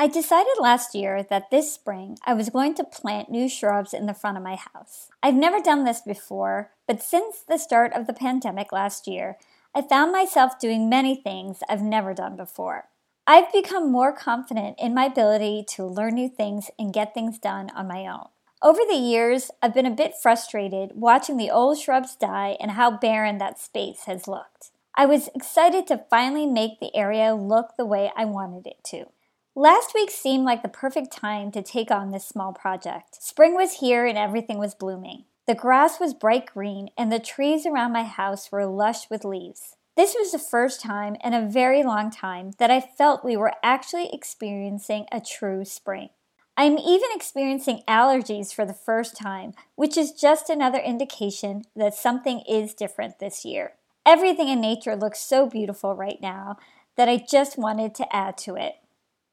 I decided last year that this spring I was going to plant new shrubs in the front of my house. I've never done this before, but since the start of the pandemic last year, I found myself doing many things I've never done before. I've become more confident in my ability to learn new things and get things done on my own. Over the years, I've been a bit frustrated watching the old shrubs die and how barren that space has looked. I was excited to finally make the area look the way I wanted it to. Last week seemed like the perfect time to take on this small project. Spring was here and everything was blooming. The grass was bright green and the trees around my house were lush with leaves. This was the first time in a very long time that I felt we were actually experiencing a true spring. I'm even experiencing allergies for the first time, which is just another indication that something is different this year. Everything in nature looks so beautiful right now that I just wanted to add to it.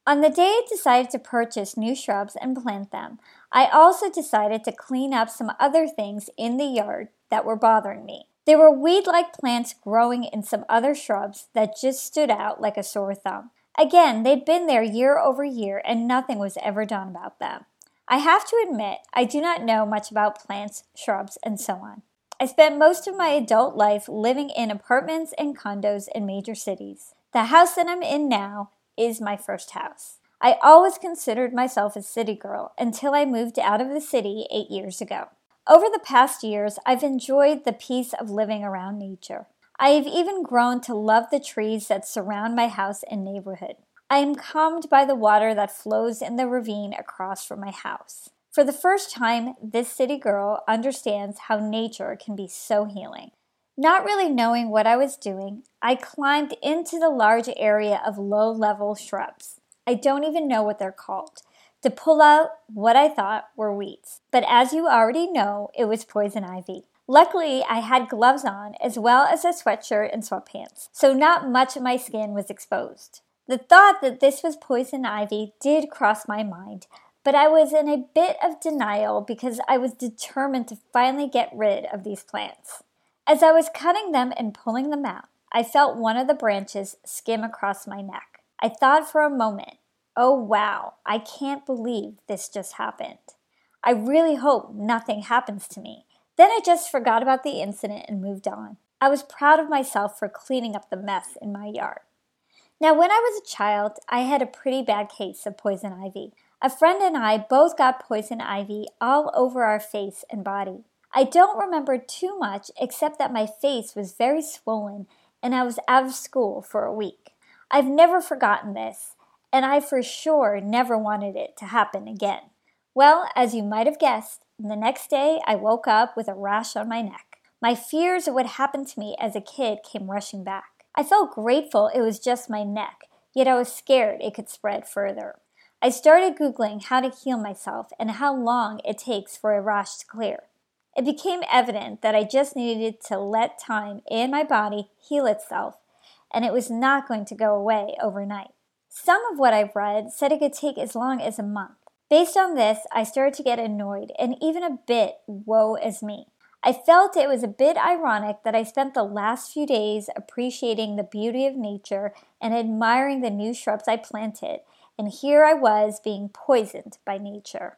On the day I decided to purchase new shrubs and plant them, I also decided to clean up some other things in the yard that were bothering me. There were weed like plants growing in some other shrubs that just stood out like a sore thumb. Again, they'd been there year over year and nothing was ever done about them. I have to admit, I do not know much about plants, shrubs, and so on. I spent most of my adult life living in apartments and condos in major cities. The house that I'm in now is my first house. I always considered myself a city girl until I moved out of the city eight years ago. Over the past years, I've enjoyed the peace of living around nature. I have even grown to love the trees that surround my house and neighborhood. I am calmed by the water that flows in the ravine across from my house. For the first time, this city girl understands how nature can be so healing. Not really knowing what I was doing, I climbed into the large area of low level shrubs. I don't even know what they're called. To pull out what I thought were weeds. But as you already know, it was poison ivy. Luckily, I had gloves on as well as a sweatshirt and sweatpants, so not much of my skin was exposed. The thought that this was poison ivy did cross my mind, but I was in a bit of denial because I was determined to finally get rid of these plants. As I was cutting them and pulling them out, I felt one of the branches skim across my neck. I thought for a moment, oh wow, I can't believe this just happened. I really hope nothing happens to me. Then I just forgot about the incident and moved on. I was proud of myself for cleaning up the mess in my yard. Now, when I was a child, I had a pretty bad case of poison ivy. A friend and I both got poison ivy all over our face and body. I don't remember too much except that my face was very swollen and I was out of school for a week. I've never forgotten this, and I for sure never wanted it to happen again. Well, as you might have guessed, the next day I woke up with a rash on my neck. My fears of what happened to me as a kid came rushing back. I felt grateful it was just my neck, yet I was scared it could spread further. I started Googling how to heal myself and how long it takes for a rash to clear. It became evident that I just needed to let time and my body heal itself, and it was not going to go away overnight. Some of what I've read said it could take as long as a month. Based on this, I started to get annoyed and even a bit woe is me. I felt it was a bit ironic that I spent the last few days appreciating the beauty of nature and admiring the new shrubs I planted, and here I was being poisoned by nature.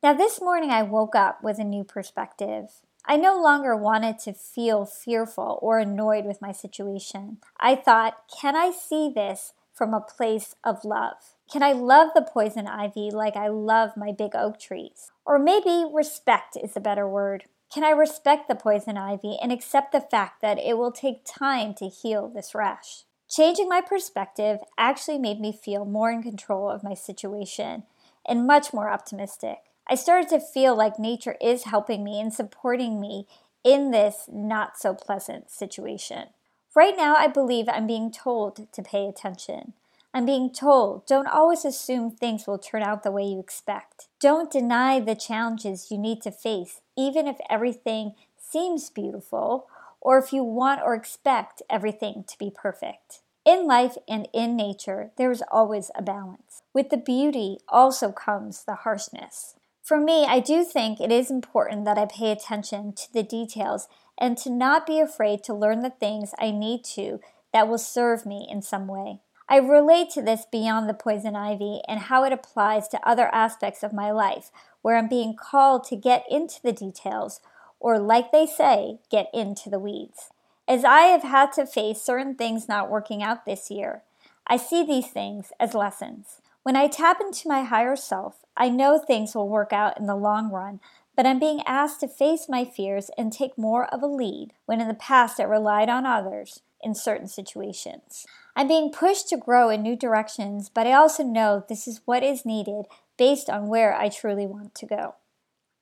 Now, this morning I woke up with a new perspective. I no longer wanted to feel fearful or annoyed with my situation. I thought, can I see this from a place of love? Can I love the poison ivy like I love my big oak trees? Or maybe respect is a better word. Can I respect the poison ivy and accept the fact that it will take time to heal this rash? Changing my perspective actually made me feel more in control of my situation and much more optimistic. I started to feel like nature is helping me and supporting me in this not so pleasant situation. Right now, I believe I'm being told to pay attention. I'm being told don't always assume things will turn out the way you expect. Don't deny the challenges you need to face, even if everything seems beautiful or if you want or expect everything to be perfect. In life and in nature, there is always a balance. With the beauty also comes the harshness. For me, I do think it is important that I pay attention to the details and to not be afraid to learn the things I need to that will serve me in some way. I relate to this beyond the poison ivy and how it applies to other aspects of my life where I'm being called to get into the details, or like they say, get into the weeds. As I have had to face certain things not working out this year, I see these things as lessons. When I tap into my higher self, I know things will work out in the long run, but I'm being asked to face my fears and take more of a lead when in the past I relied on others in certain situations. I'm being pushed to grow in new directions, but I also know this is what is needed based on where I truly want to go.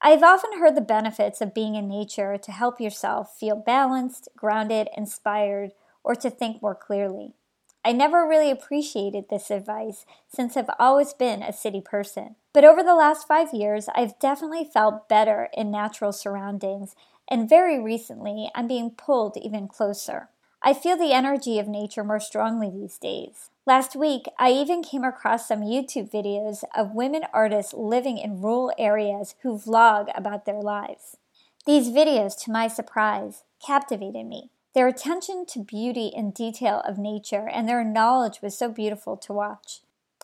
I've often heard the benefits of being in nature to help yourself feel balanced, grounded, inspired, or to think more clearly. I never really appreciated this advice since I've always been a city person. But over the last five years, I've definitely felt better in natural surroundings, and very recently, I'm being pulled even closer. I feel the energy of nature more strongly these days. Last week, I even came across some YouTube videos of women artists living in rural areas who vlog about their lives. These videos, to my surprise, captivated me. Their attention to beauty and detail of nature and their knowledge was so beautiful to watch.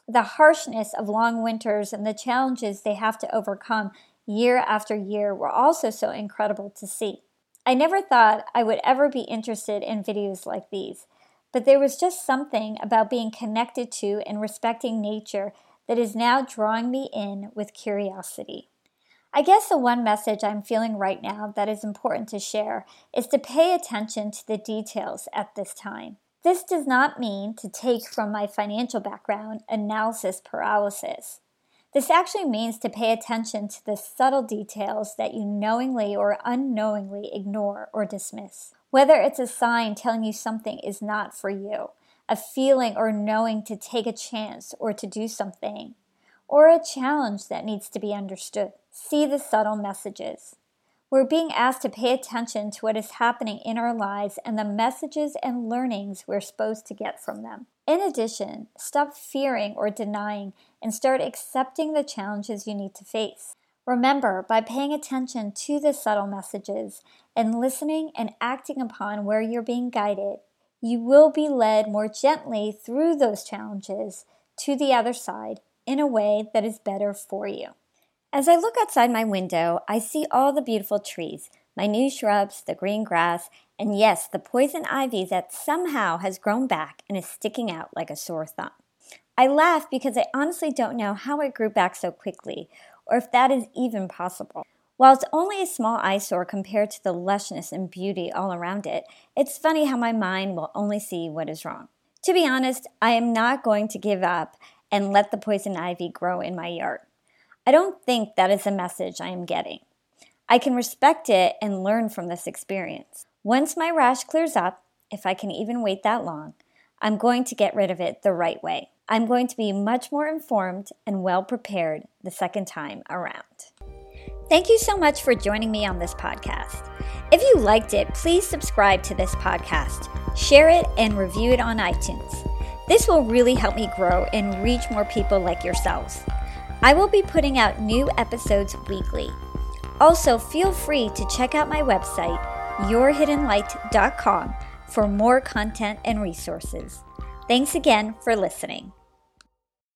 The harshness of long winters and the challenges they have to overcome year after year were also so incredible to see. I never thought I would ever be interested in videos like these, but there was just something about being connected to and respecting nature that is now drawing me in with curiosity. I guess the one message I'm feeling right now that is important to share is to pay attention to the details at this time. This does not mean to take from my financial background analysis paralysis. This actually means to pay attention to the subtle details that you knowingly or unknowingly ignore or dismiss. Whether it's a sign telling you something is not for you, a feeling or knowing to take a chance or to do something, or a challenge that needs to be understood. See the subtle messages. We're being asked to pay attention to what is happening in our lives and the messages and learnings we're supposed to get from them. In addition, stop fearing or denying and start accepting the challenges you need to face. Remember, by paying attention to the subtle messages and listening and acting upon where you're being guided, you will be led more gently through those challenges to the other side in a way that is better for you. As I look outside my window, I see all the beautiful trees, my new shrubs, the green grass, and yes, the poison ivy that somehow has grown back and is sticking out like a sore thumb. I laugh because I honestly don't know how it grew back so quickly, or if that is even possible. While it's only a small eyesore compared to the lushness and beauty all around it, it's funny how my mind will only see what is wrong. To be honest, I am not going to give up and let the poison ivy grow in my yard. I don't think that is the message I am getting. I can respect it and learn from this experience. Once my rash clears up, if I can even wait that long, I'm going to get rid of it the right way. I'm going to be much more informed and well prepared the second time around. Thank you so much for joining me on this podcast. If you liked it, please subscribe to this podcast, share it, and review it on iTunes. This will really help me grow and reach more people like yourselves. I will be putting out new episodes weekly. Also, feel free to check out my website, yourhiddenlight.com, for more content and resources. Thanks again for listening.